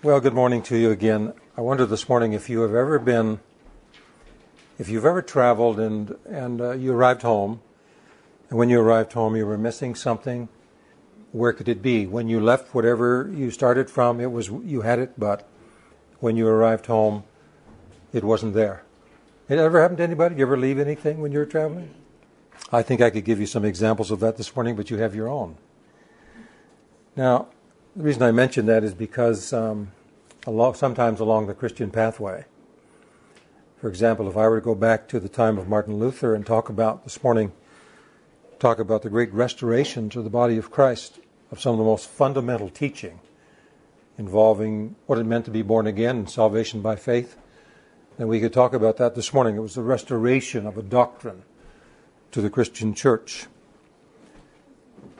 Well, good morning to you again. I wonder this morning if you have ever been, if you've ever traveled and and uh, you arrived home, and when you arrived home you were missing something. Where could it be? When you left, whatever you started from, it was you had it, but when you arrived home, it wasn't there. It ever happened to anybody? You ever leave anything when you were traveling? I think I could give you some examples of that this morning, but you have your own. Now, the reason I mention that is because um, along, sometimes along the Christian pathway, for example, if I were to go back to the time of Martin Luther and talk about this morning, talk about the great restoration to the body of Christ of some of the most fundamental teaching involving what it meant to be born again and salvation by faith, then we could talk about that this morning. It was the restoration of a doctrine to the Christian church.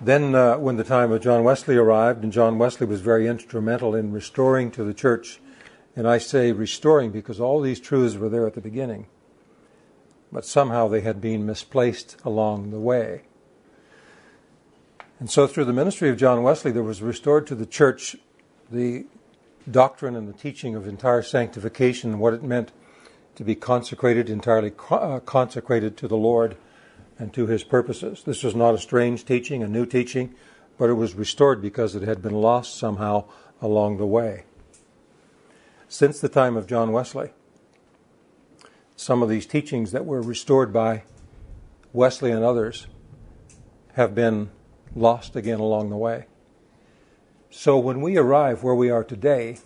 Then, uh, when the time of John Wesley arrived, and John Wesley was very instrumental in restoring to the church, and I say restoring because all these truths were there at the beginning, but somehow they had been misplaced along the way. And so, through the ministry of John Wesley, there was restored to the church the doctrine and the teaching of entire sanctification what it meant to be consecrated, entirely uh, consecrated to the Lord and to his purposes. This was not a strange teaching, a new teaching, but it was restored because it had been lost somehow along the way. Since the time of John Wesley, some of these teachings that were restored by Wesley and others have been lost again along the way. So when we arrive where we are today,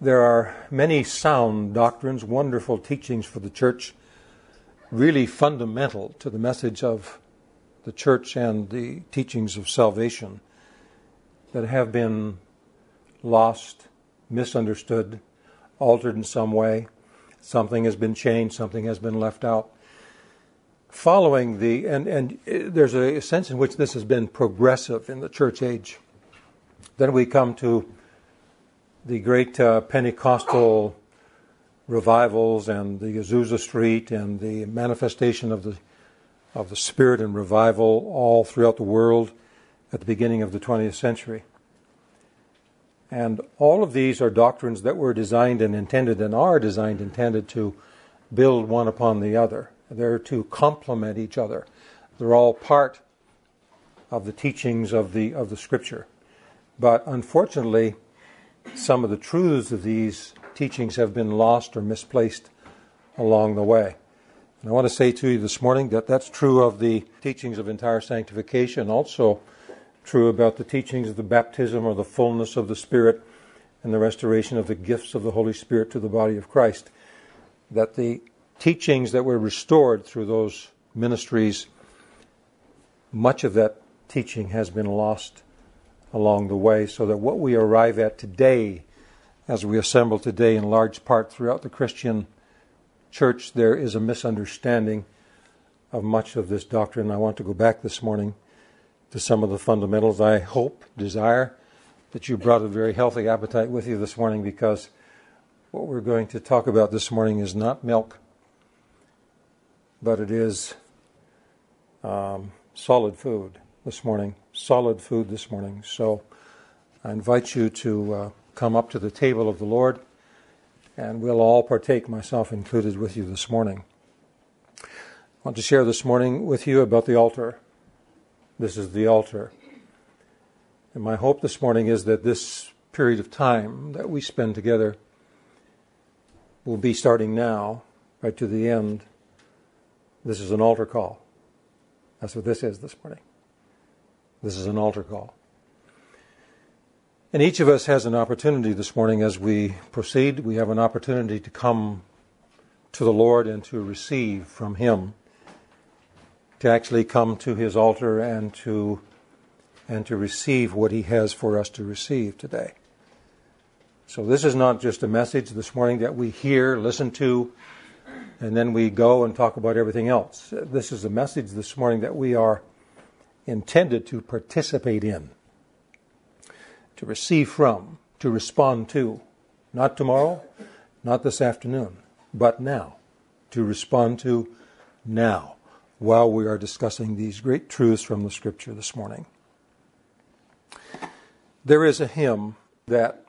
there are many sound doctrines, wonderful teachings for the church really fundamental to the message of the church and the teachings of salvation that have been lost, misunderstood, altered in some way. Something has been changed, something has been left out. Following the, and, and there's a sense in which this has been progressive in the church age. Then we come to the great uh, Pentecostal revivals and the Azusa Street and the manifestation of the of the Spirit and revival all throughout the world at the beginning of the 20th century. And all of these are doctrines that were designed and intended and are designed intended to build one upon the other. They're to complement each other. They're all part of the teachings of the of the scripture. But unfortunately, some of the truths of these teachings have been lost or misplaced along the way. And I want to say to you this morning that that's true of the teachings of entire sanctification, also true about the teachings of the baptism or the fullness of the Spirit and the restoration of the gifts of the Holy Spirit to the body of Christ. That the teachings that were restored through those ministries, much of that teaching has been lost along the way, so that what we arrive at today as we assemble today in large part throughout the Christian church, there is a misunderstanding of much of this doctrine. I want to go back this morning to some of the fundamentals. I hope, desire, that you brought a very healthy appetite with you this morning because what we're going to talk about this morning is not milk, but it is um, solid food this morning. Solid food this morning. So I invite you to. Uh, come up to the table of the Lord, and we'll all partake, myself included, with you this morning. I want to share this morning with you about the altar. This is the altar. And my hope this morning is that this period of time that we spend together will be starting now, right to the end. This is an altar call. That's what this is this morning. This is an altar call. And each of us has an opportunity this morning as we proceed. We have an opportunity to come to the Lord and to receive from Him, to actually come to His altar and to and to receive what He has for us to receive today. So this is not just a message this morning that we hear, listen to, and then we go and talk about everything else. This is a message this morning that we are intended to participate in to receive from, to respond to. Not tomorrow, not this afternoon, but now. To respond to now, while we are discussing these great truths from the Scripture this morning. There is a hymn that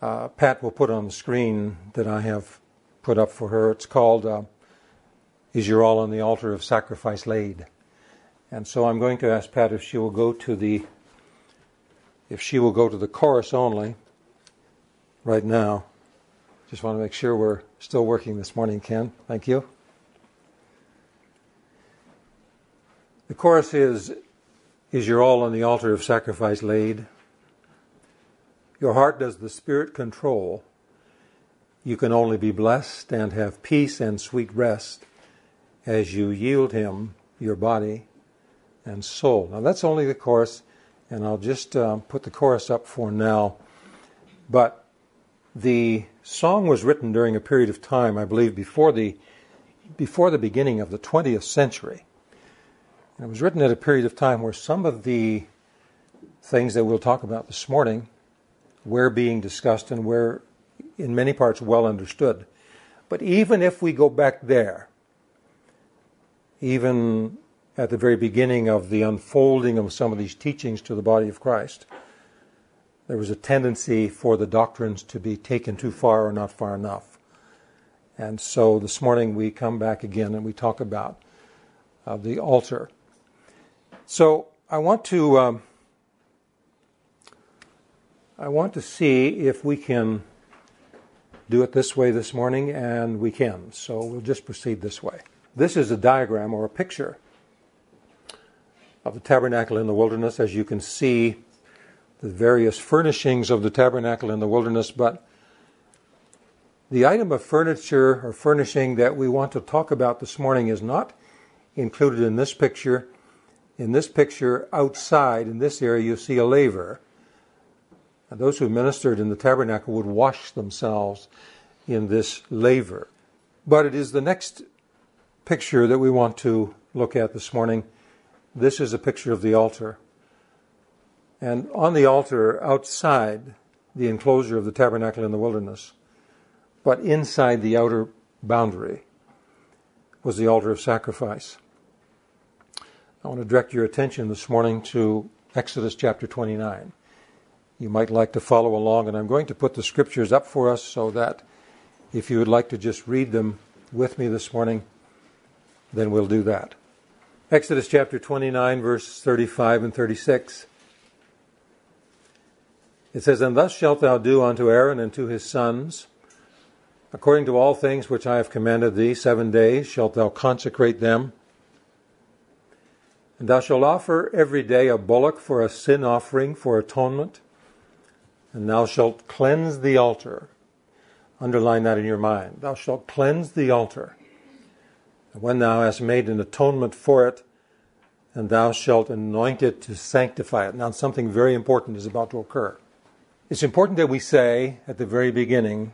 uh, Pat will put on the screen that I have put up for her. It's called uh, Is Your All on the Altar of Sacrifice Laid? And so I'm going to ask Pat if she will go to the if she will go to the chorus only right now. Just want to make sure we're still working this morning, Ken. Thank you. The chorus is Is your all on the altar of sacrifice laid? Your heart does the Spirit control. You can only be blessed and have peace and sweet rest as you yield Him your body and soul. Now, that's only the chorus, and I'll just uh, put the chorus up for now. But the song was written during a period of time, I believe, before the before the beginning of the 20th century. And it was written at a period of time where some of the things that we'll talk about this morning were being discussed and were, in many parts, well understood. But even if we go back there, even at the very beginning of the unfolding of some of these teachings to the body of Christ, there was a tendency for the doctrines to be taken too far or not far enough. And so this morning we come back again and we talk about uh, the altar. So I want to um, I want to see if we can do it this way this morning, and we can. So we'll just proceed this way. This is a diagram or a picture of the tabernacle in the wilderness. As you can see, the various furnishings of the tabernacle in the wilderness, but the item of furniture or furnishing that we want to talk about this morning is not included in this picture. In this picture, outside in this area, you see a laver. And those who ministered in the tabernacle would wash themselves in this laver. But it is the next picture that we want to look at this morning. This is a picture of the altar. And on the altar, outside the enclosure of the tabernacle in the wilderness, but inside the outer boundary, was the altar of sacrifice. I want to direct your attention this morning to Exodus chapter 29. You might like to follow along, and I'm going to put the scriptures up for us so that if you would like to just read them with me this morning, then we'll do that. Exodus chapter 29, verse 35 and 36. It says, And thus shalt thou do unto Aaron and to his sons, according to all things which I have commanded thee, seven days shalt thou consecrate them. And thou shalt offer every day a bullock for a sin offering for atonement, and thou shalt cleanse the altar. Underline that in your mind. Thou shalt cleanse the altar when thou hast made an atonement for it, and thou shalt anoint it to sanctify it. Now, something very important is about to occur. It's important that we say at the very beginning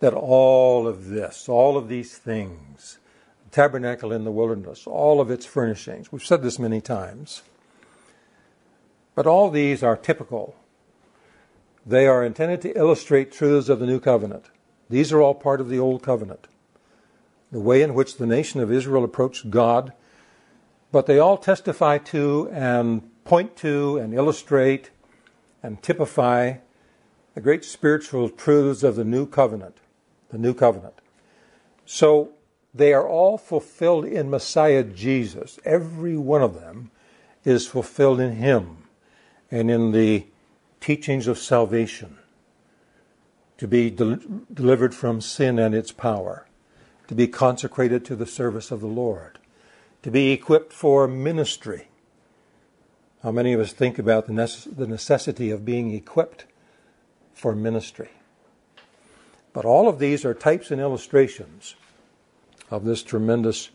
that all of this, all of these things, the tabernacle in the wilderness, all of its furnishings, we've said this many times, but all these are typical. They are intended to illustrate truths of the new covenant. These are all part of the old covenant the way in which the nation of Israel approached God, but they all testify to and point to and illustrate and typify the great spiritual truths of the new covenant. The new covenant. So they are all fulfilled in Messiah Jesus. Every one of them is fulfilled in Him and in the teachings of salvation to be del- delivered from sin and its power to be consecrated to the service of the Lord, to be equipped for ministry. How many of us think about the, necess- the necessity of being equipped for ministry? But all of these are types and illustrations of this tremendous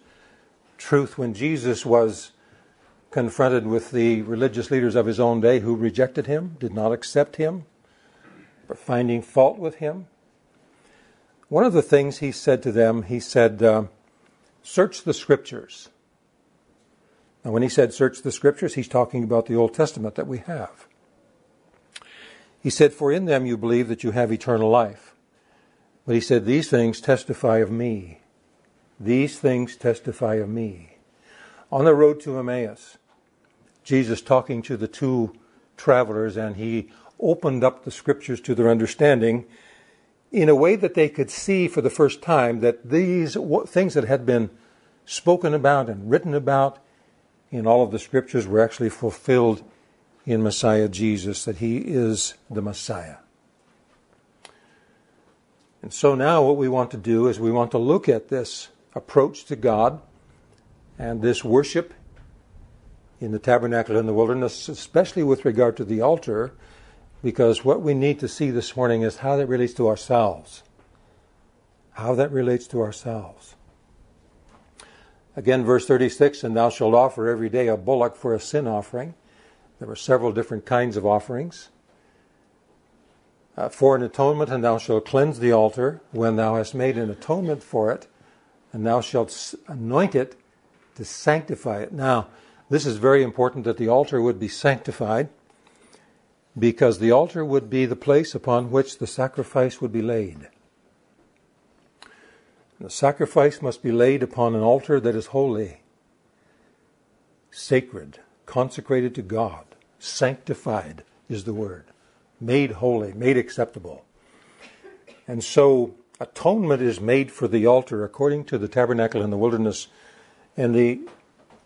truth when Jesus was confronted with the religious leaders of his own day who rejected him, did not accept him, were finding fault with him. One of the things he said to them, he said, uh, Search the scriptures. Now, when he said search the scriptures, he's talking about the Old Testament that we have. He said, For in them you believe that you have eternal life. But he said, These things testify of me. These things testify of me. On the road to Emmaus, Jesus talking to the two travelers, and he opened up the scriptures to their understanding in a way that they could see for the first time that these things that had been spoken about and written about in all of the scriptures were actually fulfilled in Messiah Jesus, that he is the Messiah. And so now what we want to do is we want to look at this approach to God and this worship in the tabernacle in the wilderness, especially with regard to the altar, because what we need to see this morning is how that relates to ourselves. How that relates to ourselves. Again, verse 36 And thou shalt offer every day a bullock for a sin offering. There were several different kinds of offerings. Uh, for an atonement, and thou shalt cleanse the altar when thou hast made an atonement for it, and thou shalt anoint it to sanctify it. Now, this is very important that the altar would be sanctified because the altar would be the place upon which the sacrifice would be laid. The sacrifice must be laid upon an altar that is holy, sacred, consecrated to God, sanctified is the word, made holy, made acceptable. And so atonement is made for the altar according to the tabernacle in the wilderness and the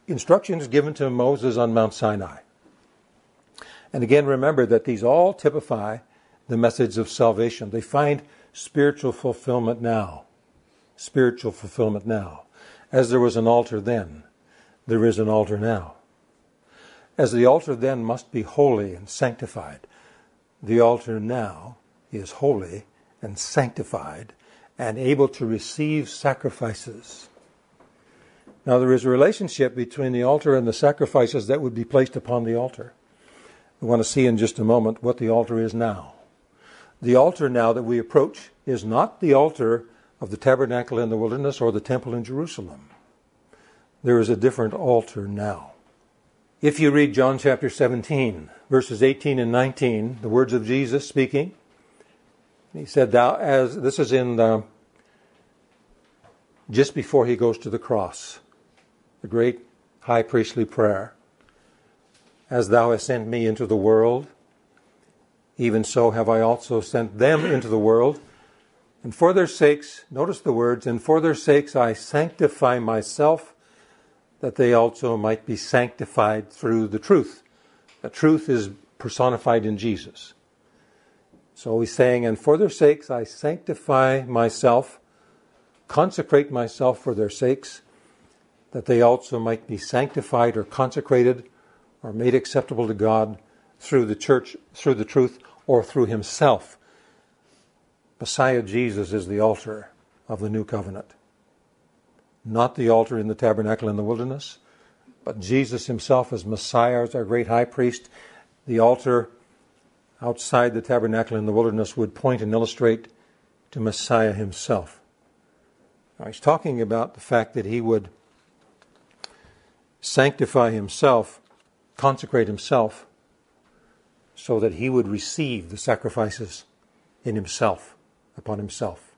instructions given to Moses on Mount Sinai. And again, remember that these all typify the message of salvation. They find spiritual fulfillment now. Spiritual fulfillment now. As there was an altar then, there is an altar now. As the altar then must be holy and sanctified, the altar now is holy and sanctified and able to receive sacrifices. Now, there is a relationship between the altar and the sacrifices that would be placed upon the altar. We want to see in just a moment what the altar is now. The altar now that we approach is not the altar of the tabernacle in the wilderness or the temple in Jerusalem. There is a different altar now. If you read John chapter 17, verses 18 and 19, the words of Jesus speaking, he said, Thou, as this is in the, just before he goes to the cross, the great high priestly prayer. As thou hast sent me into the world, even so have I also sent them into the world. And for their sakes, notice the words, and for their sakes I sanctify myself that they also might be sanctified through the truth. The truth is personified in Jesus. So he's saying, And for their sakes I sanctify myself, consecrate myself for their sakes, that they also might be sanctified or consecrated or made acceptable to God through the church, through the truth, or through himself. Messiah Jesus is the altar of the new covenant not the altar in the tabernacle in the wilderness, but Jesus himself as Messiah, as our great high priest. The altar outside the tabernacle in the wilderness would point and illustrate to Messiah himself. Now, he's talking about the fact that he would sanctify himself, consecrate himself, so that he would receive the sacrifices in himself, upon himself.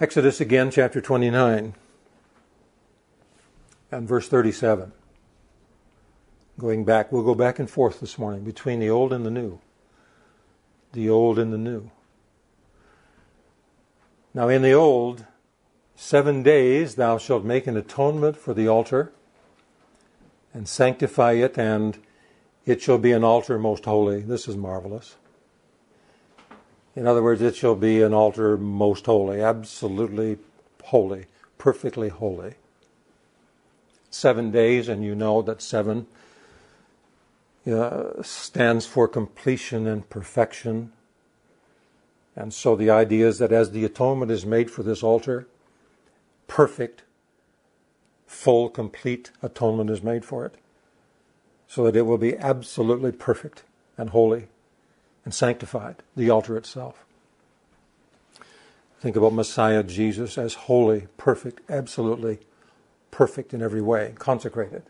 Exodus again, chapter 29 and verse 37. Going back, we'll go back and forth this morning between the old and the new. The old and the new. Now, in the old, seven days thou shalt make an atonement for the altar and sanctify it, and it shall be an altar most holy. This is marvelous. In other words, it shall be an altar most holy, absolutely holy, perfectly holy seven days, and you know that seven uh, stands for completion and perfection. And so the idea is that as the atonement is made for this altar, perfect, full, complete atonement is made for it, so that it will be absolutely perfect and holy and sanctified, the altar itself. Think about Messiah Jesus as holy, perfect, absolutely perfect in every way, consecrated.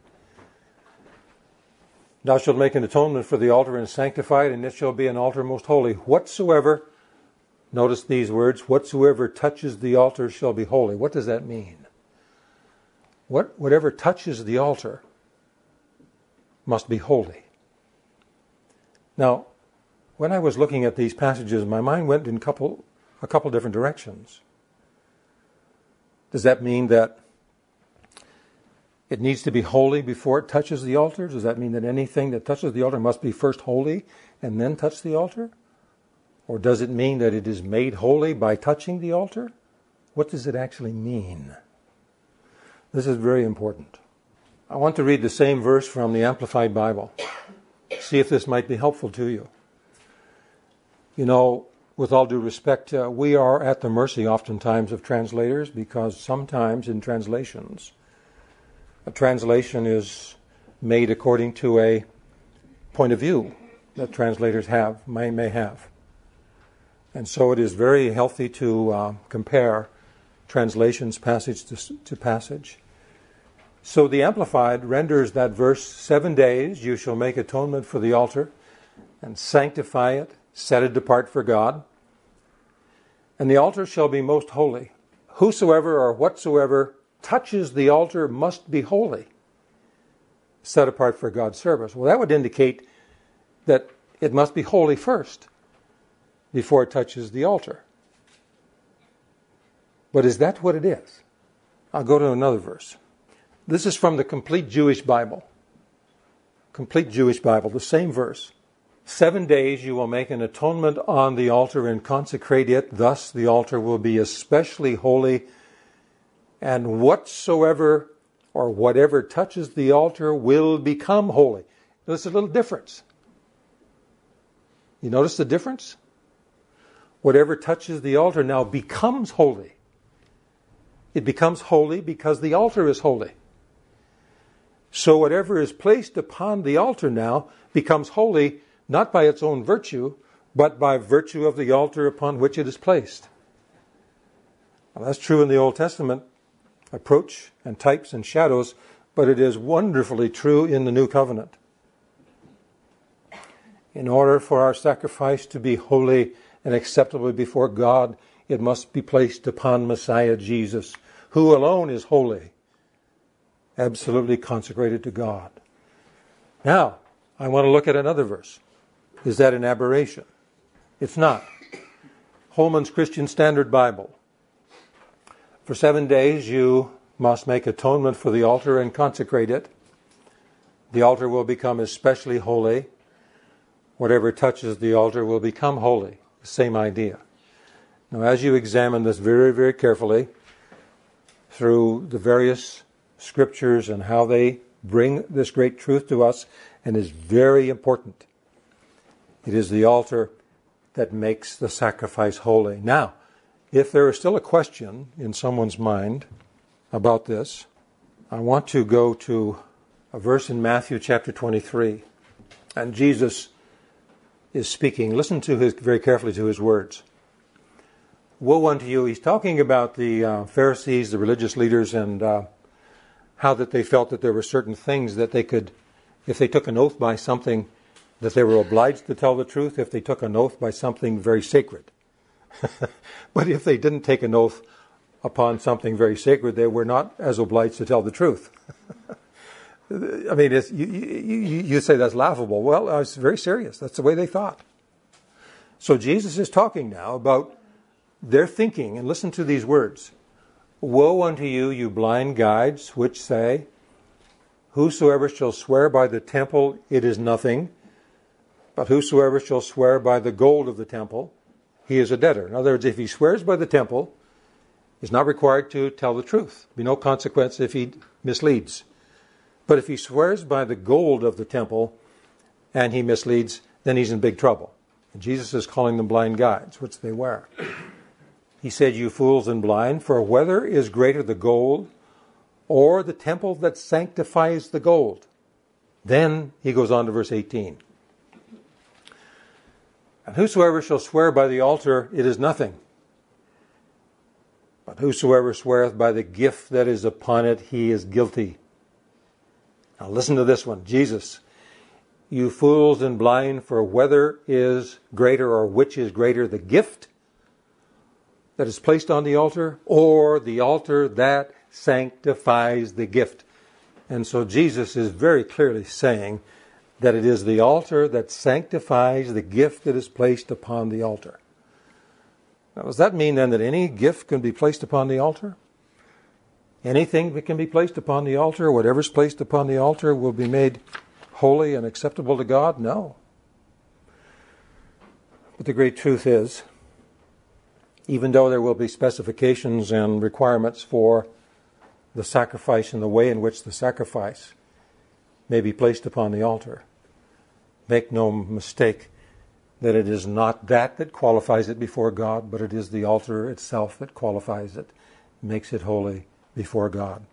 Thou shalt make an atonement for the altar and sanctify it, and it shall be an altar most holy. Whatsoever, notice these words, whatsoever touches the altar shall be holy. What does that mean? What, whatever touches the altar must be holy. Now, when I was looking at these passages, my mind went in couple, a couple different directions. Does that mean that it needs to be holy before it touches the altar? Does that mean that anything that touches the altar must be first holy and then touch the altar? Or does it mean that it is made holy by touching the altar? What does it actually mean? This is very important. I want to read the same verse from the Amplified Bible. See if this might be helpful to you. You know, with all due respect, uh, we are at the mercy oftentimes of translators because sometimes in translations, a translation is made according to a point of view that translators have, may, may have. And so it is very healthy to uh, compare translations passage to, to passage. So the Amplified renders that verse seven days you shall make atonement for the altar and sanctify it set it apart for God. And the altar shall be most holy. Whosoever or whatsoever touches the altar must be holy, set apart for God's service. Well, that would indicate that it must be holy first before it touches the altar. But is that what it is? I'll go to another verse. This is from the Complete Jewish Bible. Complete Jewish Bible, the same verse. Seven days you will make an atonement on the altar and consecrate it. Thus the altar will be especially holy. And whatsoever or whatever touches the altar will become holy. There's a little difference. You notice the difference? Whatever touches the altar now becomes holy. It becomes holy because the altar is holy. So whatever is placed upon the altar now becomes holy not by its own virtue, but by virtue of the altar upon which it is placed. Now, that's true in the Old Testament approach and types and shadows, but it is wonderfully true in the New Covenant. In order for our sacrifice to be holy and acceptable before God, it must be placed upon Messiah Jesus, who alone is holy, absolutely consecrated to God. Now, I want to look at another verse. Is that an aberration? It's not. Holman's Christian Standard Bible. For seven days you must make atonement for the altar and consecrate it. The altar will become especially holy. Whatever touches the altar will become holy. The same idea. Now, as you examine this very, very carefully through the various scriptures and how they bring this great truth to us, and is very important. It is the altar that makes the sacrifice holy. Now, if there is still a question in someone's mind about this, I want to go to a verse in Matthew chapter 23. And Jesus is speaking. Listen to his very carefully to his words. Woe unto you! He's talking about the uh, Pharisees, the religious leaders, and uh, how that they felt that there were certain things that they could, if they took an oath by something, that they were obliged to tell the truth if they took an oath by something very sacred. but if they didn't take an oath upon something very sacred, they were not as obliged to tell the truth. I mean, you, you, you, say that's laughable. Well, uh, it's very serious. That's the way they thought. So Jesus is talking now about their thinking, and listen to these words Woe unto you, you blind guides, which say, Whosoever shall swear by the temple, it is nothing but whosoever shall swear by the gold of the temple, he is a debtor. In other words, if he swears by the temple, he's not required to tell the truth. Be no consequence if he misleads. But if he swears by the gold of the temple and he misleads, then he's in big trouble. And Jesus is calling them blind guides, which they were. He said, You fools and blind, for whether is greater the gold or the temple that sanctifies the gold? Then he goes on to verse 18. And whosoever shall swear by the altar, it is nothing. But whosoever sweareth by the gift that is upon it, he is guilty. Now listen to this one Jesus, you fools and blind, for whether is greater or which is greater, the gift that is placed on the altar or the altar that sanctifies the gift. And so Jesus is very clearly saying that it is the altar that sanctifies the gift that is placed upon the altar. Now, does that mean then that any gift can be placed upon the altar? Anything that can be placed upon the altar, whatever's placed upon the altar, will be made holy and acceptable to God? No. But the great truth is, even though there will be specifications and requirements for the sacrifice and the way in which the sacrifice may be placed upon the altar, make no mistake that it is not that that qualifies it before God, but it is the altar itself that qualifies it, makes it holy before God.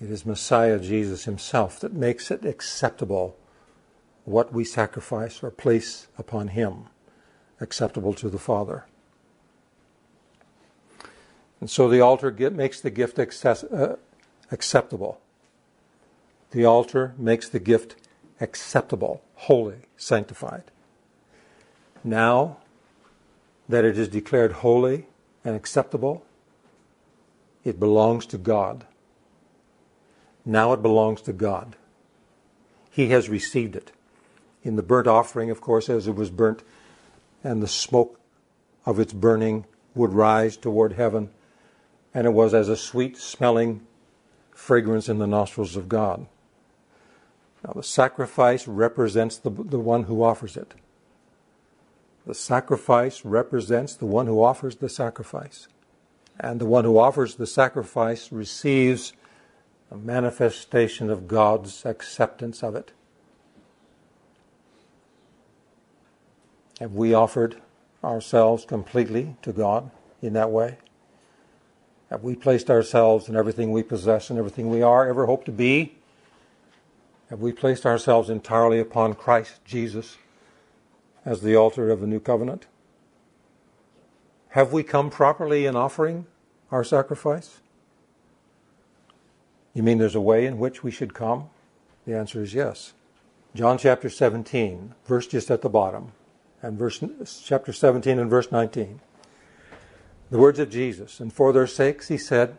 It is Messiah Jesus Himself that makes it acceptable what we sacrifice or place upon Him, acceptable to the Father. And so the altar makes the gift access, uh, acceptable. The altar makes the gift acceptable, holy, sanctified. Now that it is declared holy and acceptable, it belongs to God. Now it belongs to God. He has received it in the burnt offering, of course, as it was burnt, and the smoke of its burning would rise toward heaven, and it was as a sweet smelling fragrance in the nostrils of God. Now, the sacrifice represents the, the one who offers it. The sacrifice represents the one who offers the sacrifice. And the one who offers the sacrifice receives a manifestation of God's acceptance of it. Have we offered ourselves completely to God in that way? Have we placed ourselves and everything we possess and everything we are, ever hope to be? Have we placed ourselves entirely upon Christ Jesus as the altar of the new covenant? Have we come properly in offering our sacrifice? You mean there's a way in which we should come? The answer is yes. John chapter 17, verse just at the bottom and verse chapter 17 and verse 19. The words of Jesus, and for their sakes he said,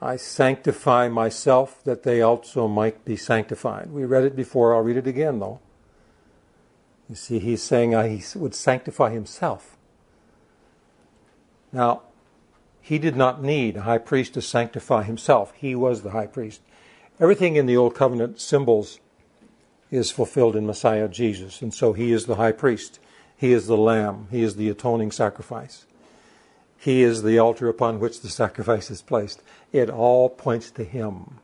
I sanctify myself that they also might be sanctified. We read it before, I'll read it again though. You see, he's saying uh, he would sanctify himself. Now, he did not need a high priest to sanctify himself. He was the high priest. Everything in the Old Covenant symbols is fulfilled in Messiah Jesus. And so he is the high priest. He is the lamb. He is the atoning sacrifice. He is the altar upon which the sacrifice is placed. It all points to him.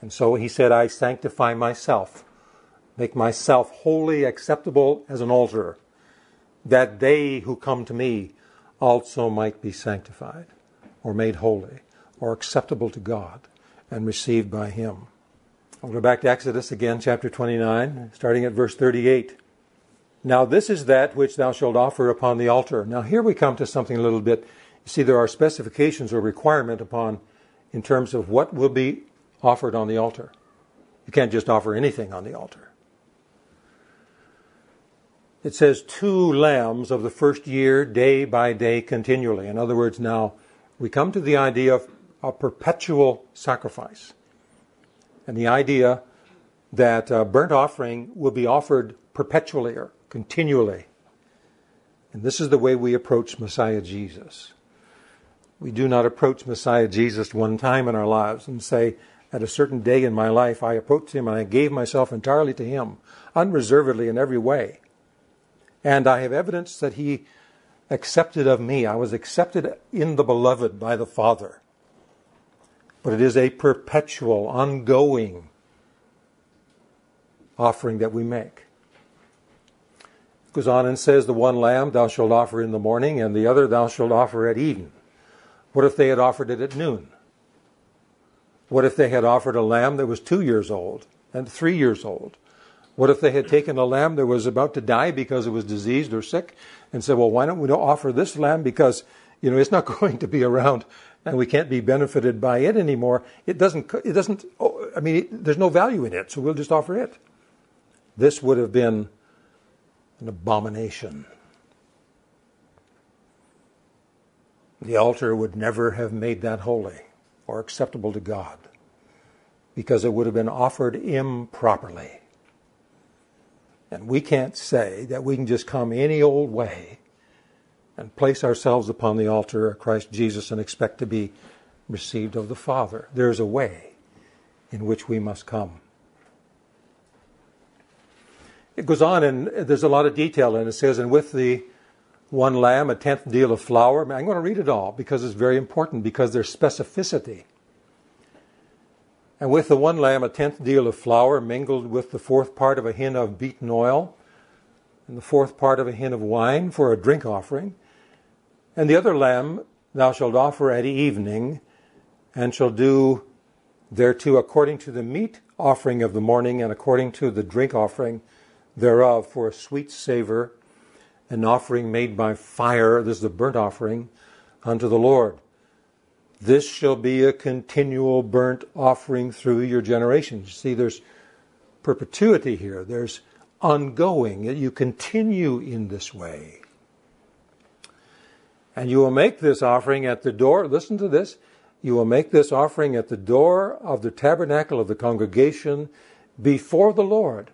And so he said, I sanctify myself, make myself wholly acceptable as an altar, that they who come to me also might be sanctified, or made holy, or acceptable to God, and received by him. I'll go back to Exodus again, chapter 29, starting at verse 38. Now, this is that which thou shalt offer upon the altar. Now, here we come to something a little bit. You see, there are specifications or requirement upon in terms of what will be offered on the altar. You can't just offer anything on the altar. It says two lambs of the first year, day by day, continually. In other words, now we come to the idea of a perpetual sacrifice and the idea that uh, burnt offering will be offered perpetually or continually. And this is the way we approach Messiah Jesus. We do not approach Messiah Jesus one time in our lives and say, at a certain day in my life, I approached him and I gave myself entirely to him, unreservedly in every way. And I have evidence that he accepted of me. I was accepted in the beloved by the Father but it is a perpetual, ongoing offering that we make. It goes on and says, The one lamb thou shalt offer in the morning, and the other thou shalt offer at even. What if they had offered it at noon? What if they had offered a lamb that was two years old and three years old? What if they had taken a lamb that was about to die because it was diseased or sick and said, well, why don't we offer this lamb because, you know, it's not going to be around and we can't be benefited by it anymore, it doesn't, it doesn't, oh, I mean, it, there's no value in it, so we'll just offer it. This would have been an abomination. The altar would never have made that holy or acceptable to God because it would have been offered improperly. And we can't say that we can just come any old way and place ourselves upon the altar of Christ Jesus and expect to be received of the Father. There's a way in which we must come. It goes on, and there's a lot of detail, and it says, and with the one lamb, a tenth deal of flour. I'm going to read it all because it's very important because there's specificity. And with the one lamb, a tenth deal of flour mingled with the fourth part of a hin of beaten oil, and the fourth part of a hin of wine for a drink offering. And the other lamb thou shalt offer at evening, and shall do thereto according to the meat offering of the morning, and according to the drink offering thereof for a sweet savor an offering made by fire. This is a burnt offering unto the Lord. This shall be a continual burnt offering through your generations. See, there's perpetuity here. There's ongoing. You continue in this way. And you will make this offering at the door. Listen to this. You will make this offering at the door of the tabernacle of the congregation before the Lord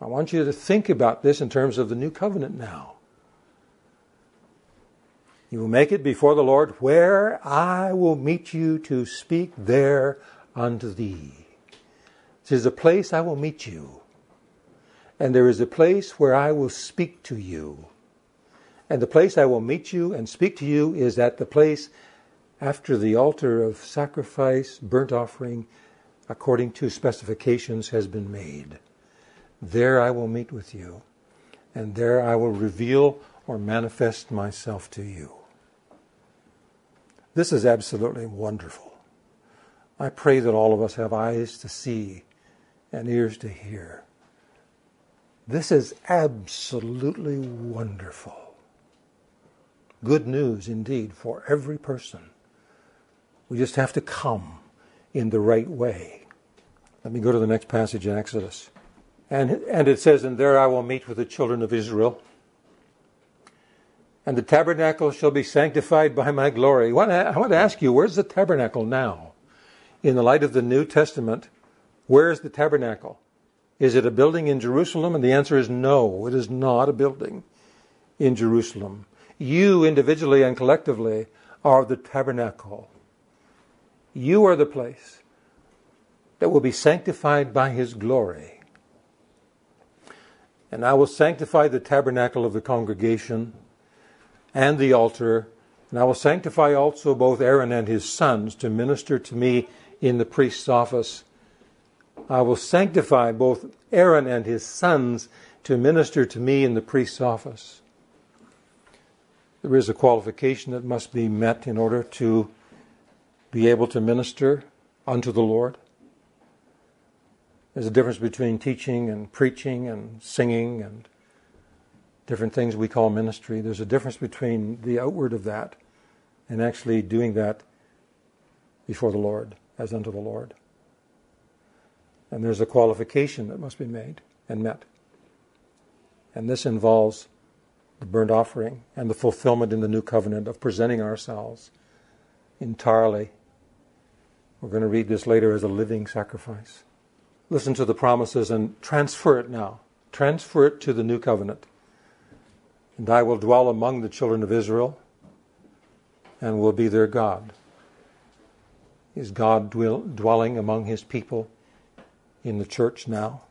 I want you to think about this in terms of the new covenant now. You will make it before the Lord, where I will meet you to speak there unto thee. This is a place I will meet you. And there is a place where I will speak to you. And the place I will meet you and speak to you is at the place after the altar of sacrifice, burnt offering, according to specifications, has been made. There I will meet with you, and there I will reveal or manifest myself to you. This is absolutely wonderful. I pray that all of us have eyes to see and ears to hear. This is absolutely wonderful. Good news indeed for every person. We just have to come in the right way. Let me go to the next passage in Exodus. And, and it says, And there I will meet with the children of Israel. And the tabernacle shall be sanctified by my glory. I want, to, I want to ask you, where's the tabernacle now? In the light of the New Testament, where is the tabernacle? Is it a building in Jerusalem? And the answer is no, it is not a building in Jerusalem. You, individually and collectively, are the tabernacle. You are the place that will be sanctified by His glory. And I will sanctify the tabernacle of the congregation and the altar, and I will sanctify also both Aaron and his sons to minister to me in the priest's office. I will sanctify both Aaron and his sons to minister to me in the priest's office. There is a qualification that must be met in order to be able to minister unto the Lord. There's a difference between teaching and preaching and singing and different things we call ministry. There's a difference between the outward of that and actually doing that before the Lord, as unto the Lord. And there's a qualification that must be made and met. And this involves the burnt offering and the fulfillment in the new covenant of presenting ourselves entirely. We're going to read this later as a living sacrifice listen to the promises and transfer it now. Transfer it to the new covenant. And I will dwell among the children of Israel and will be their God. Is God dwelling among his people in the church now?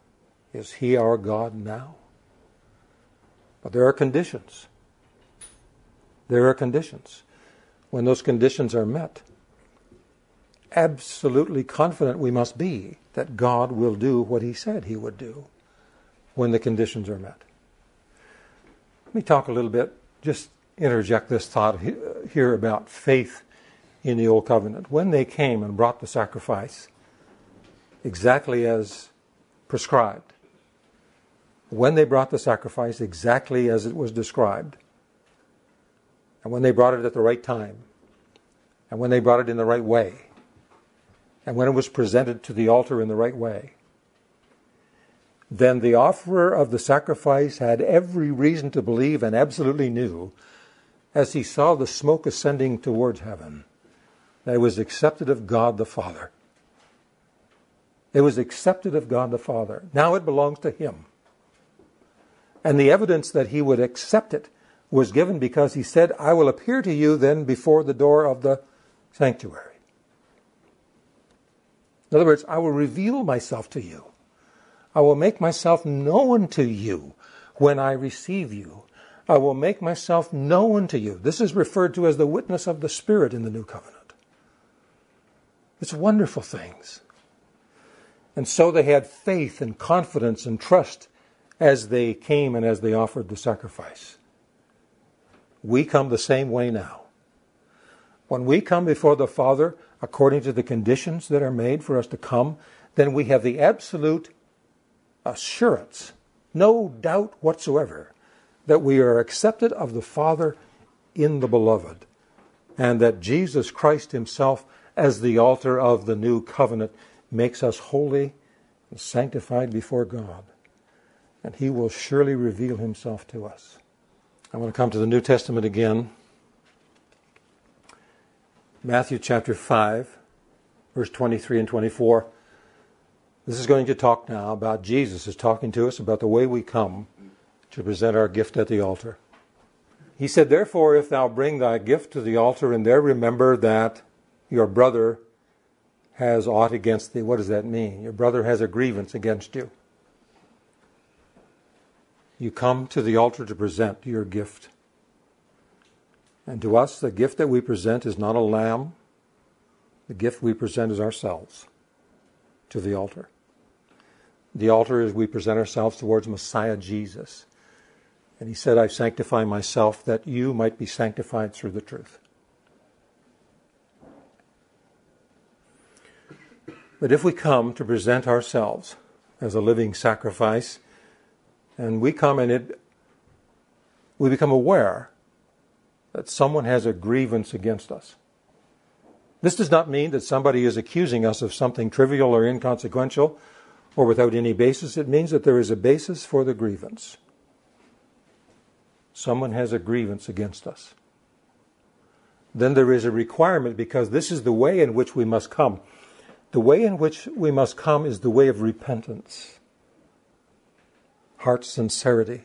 Is he our God now? But there are conditions. There are conditions. When those conditions are met, absolutely confident we must be that God will do what He said He would do when the conditions are met. Let me talk a little bit, just interject this thought uh, here about faith in the Old Covenant. When they came and brought the sacrifice exactly as prescribed, when they brought the sacrifice exactly as it was described, and when they brought it at the right time, and when they brought it in the right way, and when it was presented to the altar in the right way, then the offerer of the sacrifice had every reason to believe and absolutely knew, as he saw the smoke ascending towards heaven, that it was accepted of God the Father. It was accepted of God the Father. Now it belongs to Him. And the evidence that He would accept it was given because He said, I will appear to you then before the door of the sanctuary. In other words, I will reveal myself to you. I will make myself known to you when I receive you. I will make myself known to you. This is referred to as the witness of the Spirit in the New Covenant. It's wonderful things. And so they had faith and confidence and trust as they came and as they offered the sacrifice. We come the same way now. When we come before the Father according to the conditions that are made for us to come, then we have the absolute assurance, no doubt whatsoever, that we are accepted of the Father in the Beloved, and that Jesus Christ Himself, as the altar of the new covenant, makes us holy and sanctified before God. And He will surely reveal Himself to us. I want to come to the New Testament again. Matthew chapter 5, verse 23 and 24. This is going to talk now about Jesus is talking to us about the way we come to present our gift at the altar. He said, Therefore, if thou bring thy gift to the altar and there remember that your brother has aught against thee, what does that mean? Your brother has a grievance against you. You come to the altar to present your gift. And to us, the gift that we present is not a lamb, the gift we present is ourselves to the altar. The altar is we present ourselves towards Messiah Jesus. And he said, I sanctify myself that you might be sanctified through the truth. But if we come to present ourselves as a living sacrifice, and we come and it, we become aware that someone has a grievance against us. This does not mean that somebody is accusing us of something trivial or inconsequential or without any basis. It means that there is a basis for the grievance. Someone has a grievance against us. Then there is a requirement because this is the way in which we must come. The way in which we must come is the way of repentance, heart sincerity,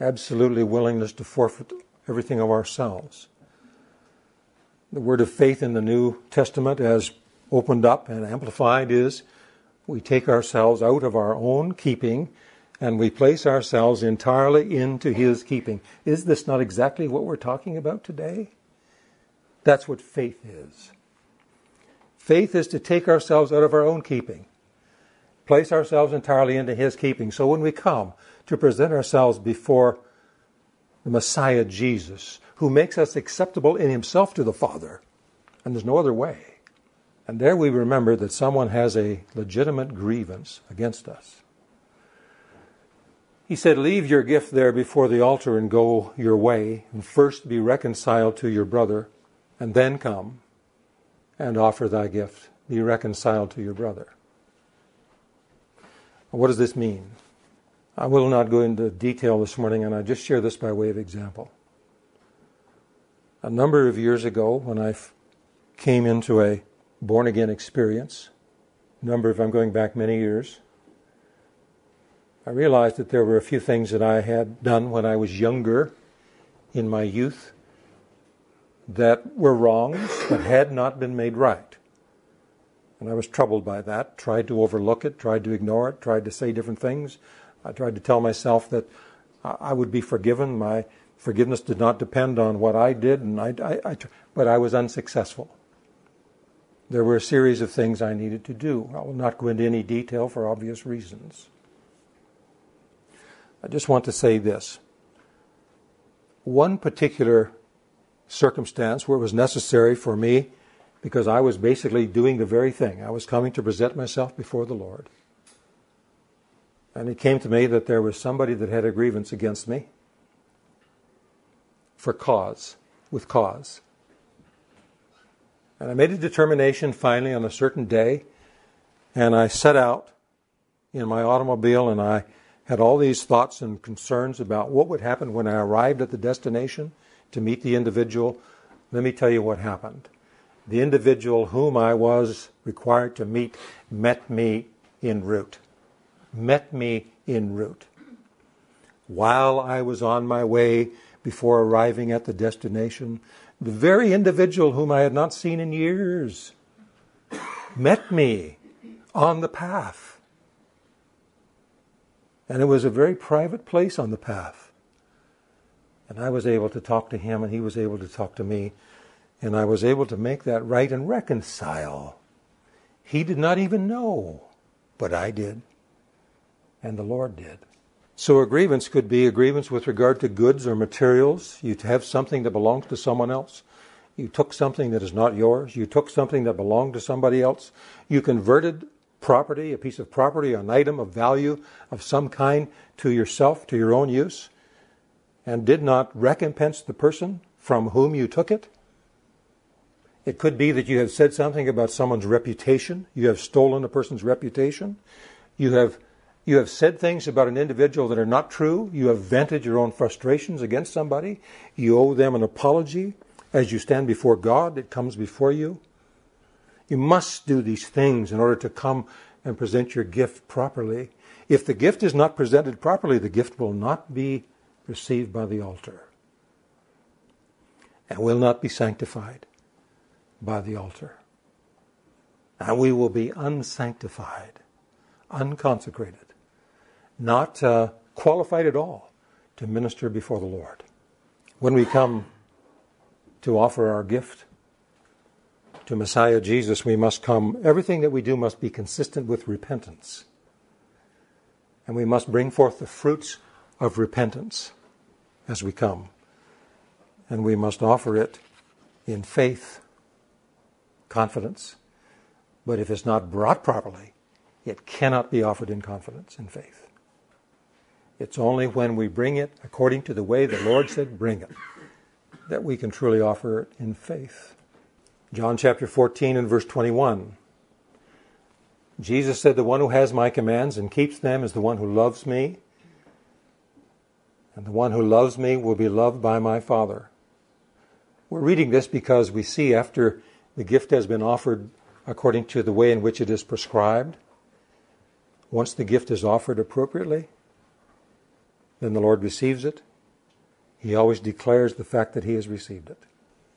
absolutely willingness to forfeit everything of ourselves. The word of faith in the New Testament, as opened up and amplified, is we take ourselves out of our own keeping and we place ourselves entirely into His keeping. Is this not exactly what we're talking about today? That's what faith is. Faith is to take ourselves out of our own keeping, place ourselves entirely into His keeping. So when we come to present ourselves before the Messiah Jesus, who makes us acceptable in Himself to the Father, and there's no other way and there we remember that someone has a legitimate grievance against us. He said, Leave your gift there before the altar and go your way, and first be reconciled to your brother, and then come and offer thy gift. Be reconciled to your brother. What does this mean? I will not go into detail this morning, and I just share this by way of example. A number of years ago, when I came into a born again experience, number of I'm going back many years, I realized that there were a few things that I had done when I was younger in my youth that were wrongs but had not been made right. And I was troubled by that, tried to overlook it, tried to ignore it, tried to say different things. I tried to tell myself that I would be forgiven. My forgiveness did not depend on what I did, and I, I, I but I was unsuccessful there were a series of things I needed to do. I will not go into any detail for obvious reasons. I just want to say this. One particular circumstance where it was necessary for me, because I was basically doing the very thing, I was coming to present myself before the Lord. And it came to me that there was somebody that had a grievance against me for cause, with cause. And I made a determination finally on a certain day, and I set out in my automobile and I had all these thoughts and concerns about what would happen when I arrived at the destination to meet the individual. Let me tell you what happened. The individual whom I was required to meet met me en route. Met me en route. While I was on my way before arriving at the destination, the very individual whom I had not seen in years met me on the path. And it was a very private place on the path. And I was able to talk to him, and he was able to talk to me. And I was able to make that right and reconcile. He did not even know, but I did. And the Lord did. So a grievance could be a grievance with regard to goods or materials. You have something that belongs to someone else. You took something that is not yours. You took something that belonged to somebody else. You converted property, a piece of property, an item of value of some kind to yourself, to your own use, and did not recompense the person from whom you took it. It could be that you have said something about someone's reputation. You have stolen a person's reputation. You have you have said things about an individual that are not true. You have vented your own frustrations against somebody. You owe them an apology. As you stand before God, it comes before you. You must do these things in order to come and present your gift properly. If the gift is not presented properly, the gift will not be received by the altar and will not be sanctified by the altar. And we will be unsanctified, unconsecrated not uh, qualified at all to minister before the Lord. When we come to offer our gift to Messiah Jesus, we must come, everything that we do must be consistent with repentance. And we must bring forth the fruits of repentance as we come. And we must offer it in faith, confidence. But if it's not brought properly, it cannot be offered in confidence, in faith. It's only when we bring it according to the way the Lord said, bring it, that we can truly offer it in faith. John chapter 14 and verse 21. Jesus said, The one who has my commands and keeps them is the one who loves me. And the one who loves me will be loved by my Father. We're reading this because we see after the gift has been offered according to the way in which it is prescribed, once the gift is offered appropriately, then the Lord receives it. He always declares the fact that he has received it.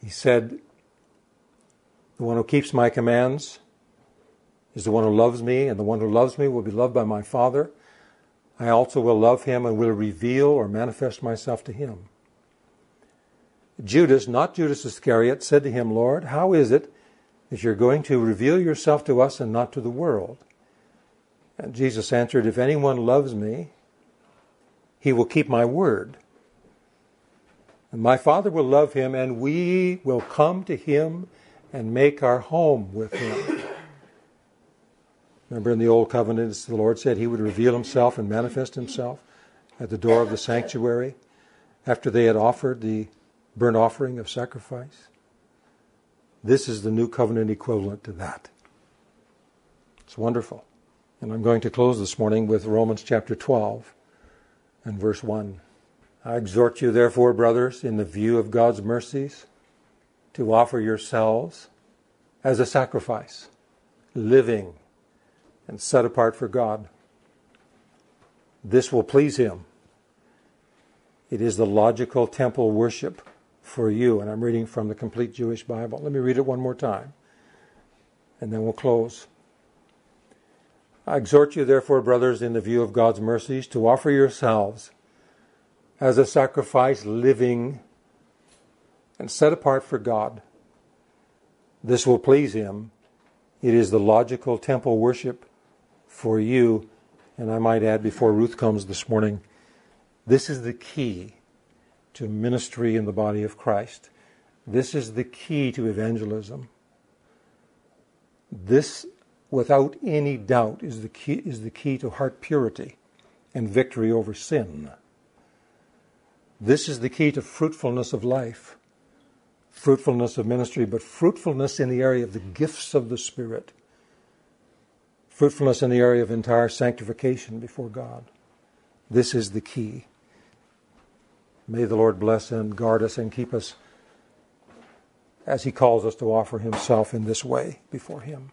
He said, The one who keeps my commands is the one who loves me, and the one who loves me will be loved by my Father. I also will love him and will reveal or manifest myself to him. Judas, not Judas Iscariot, said to him, Lord, how is it that you're going to reveal yourself to us and not to the world? And Jesus answered, If anyone loves me, he will keep my word. And my Father will love him, and we will come to him and make our home with him. Remember in the Old Covenant, the Lord said he would reveal himself and manifest himself at the door of the sanctuary after they had offered the burnt offering of sacrifice. This is the new covenant equivalent to that. It's wonderful. And I'm going to close this morning with Romans chapter 12 and verse 1. I exhort you, therefore, brothers, in the view of God's mercies, to offer yourselves as a sacrifice, living and set apart for God. This will please Him. It is the logical temple worship for you. And I'm reading from the complete Jewish Bible. Let me read it one more time, and then we'll close. I exhort you, therefore, brothers, in the view of God's mercies, to offer yourselves as a sacrifice living and set apart for God. This will please Him. It is the logical temple worship for you. And I might add, before Ruth comes this morning, this is the key to ministry in the body of Christ. This is the key to evangelism. This without any doubt, is the key, is the key to heart purity and victory over sin. This is the key to fruitfulness of life, fruitfulness of ministry, but fruitfulness in the area of the gifts of the Spirit, fruitfulness in the area of entire sanctification before God. This is the key. May the Lord bless and guard us and keep us as he calls us to offer himself in this way before him.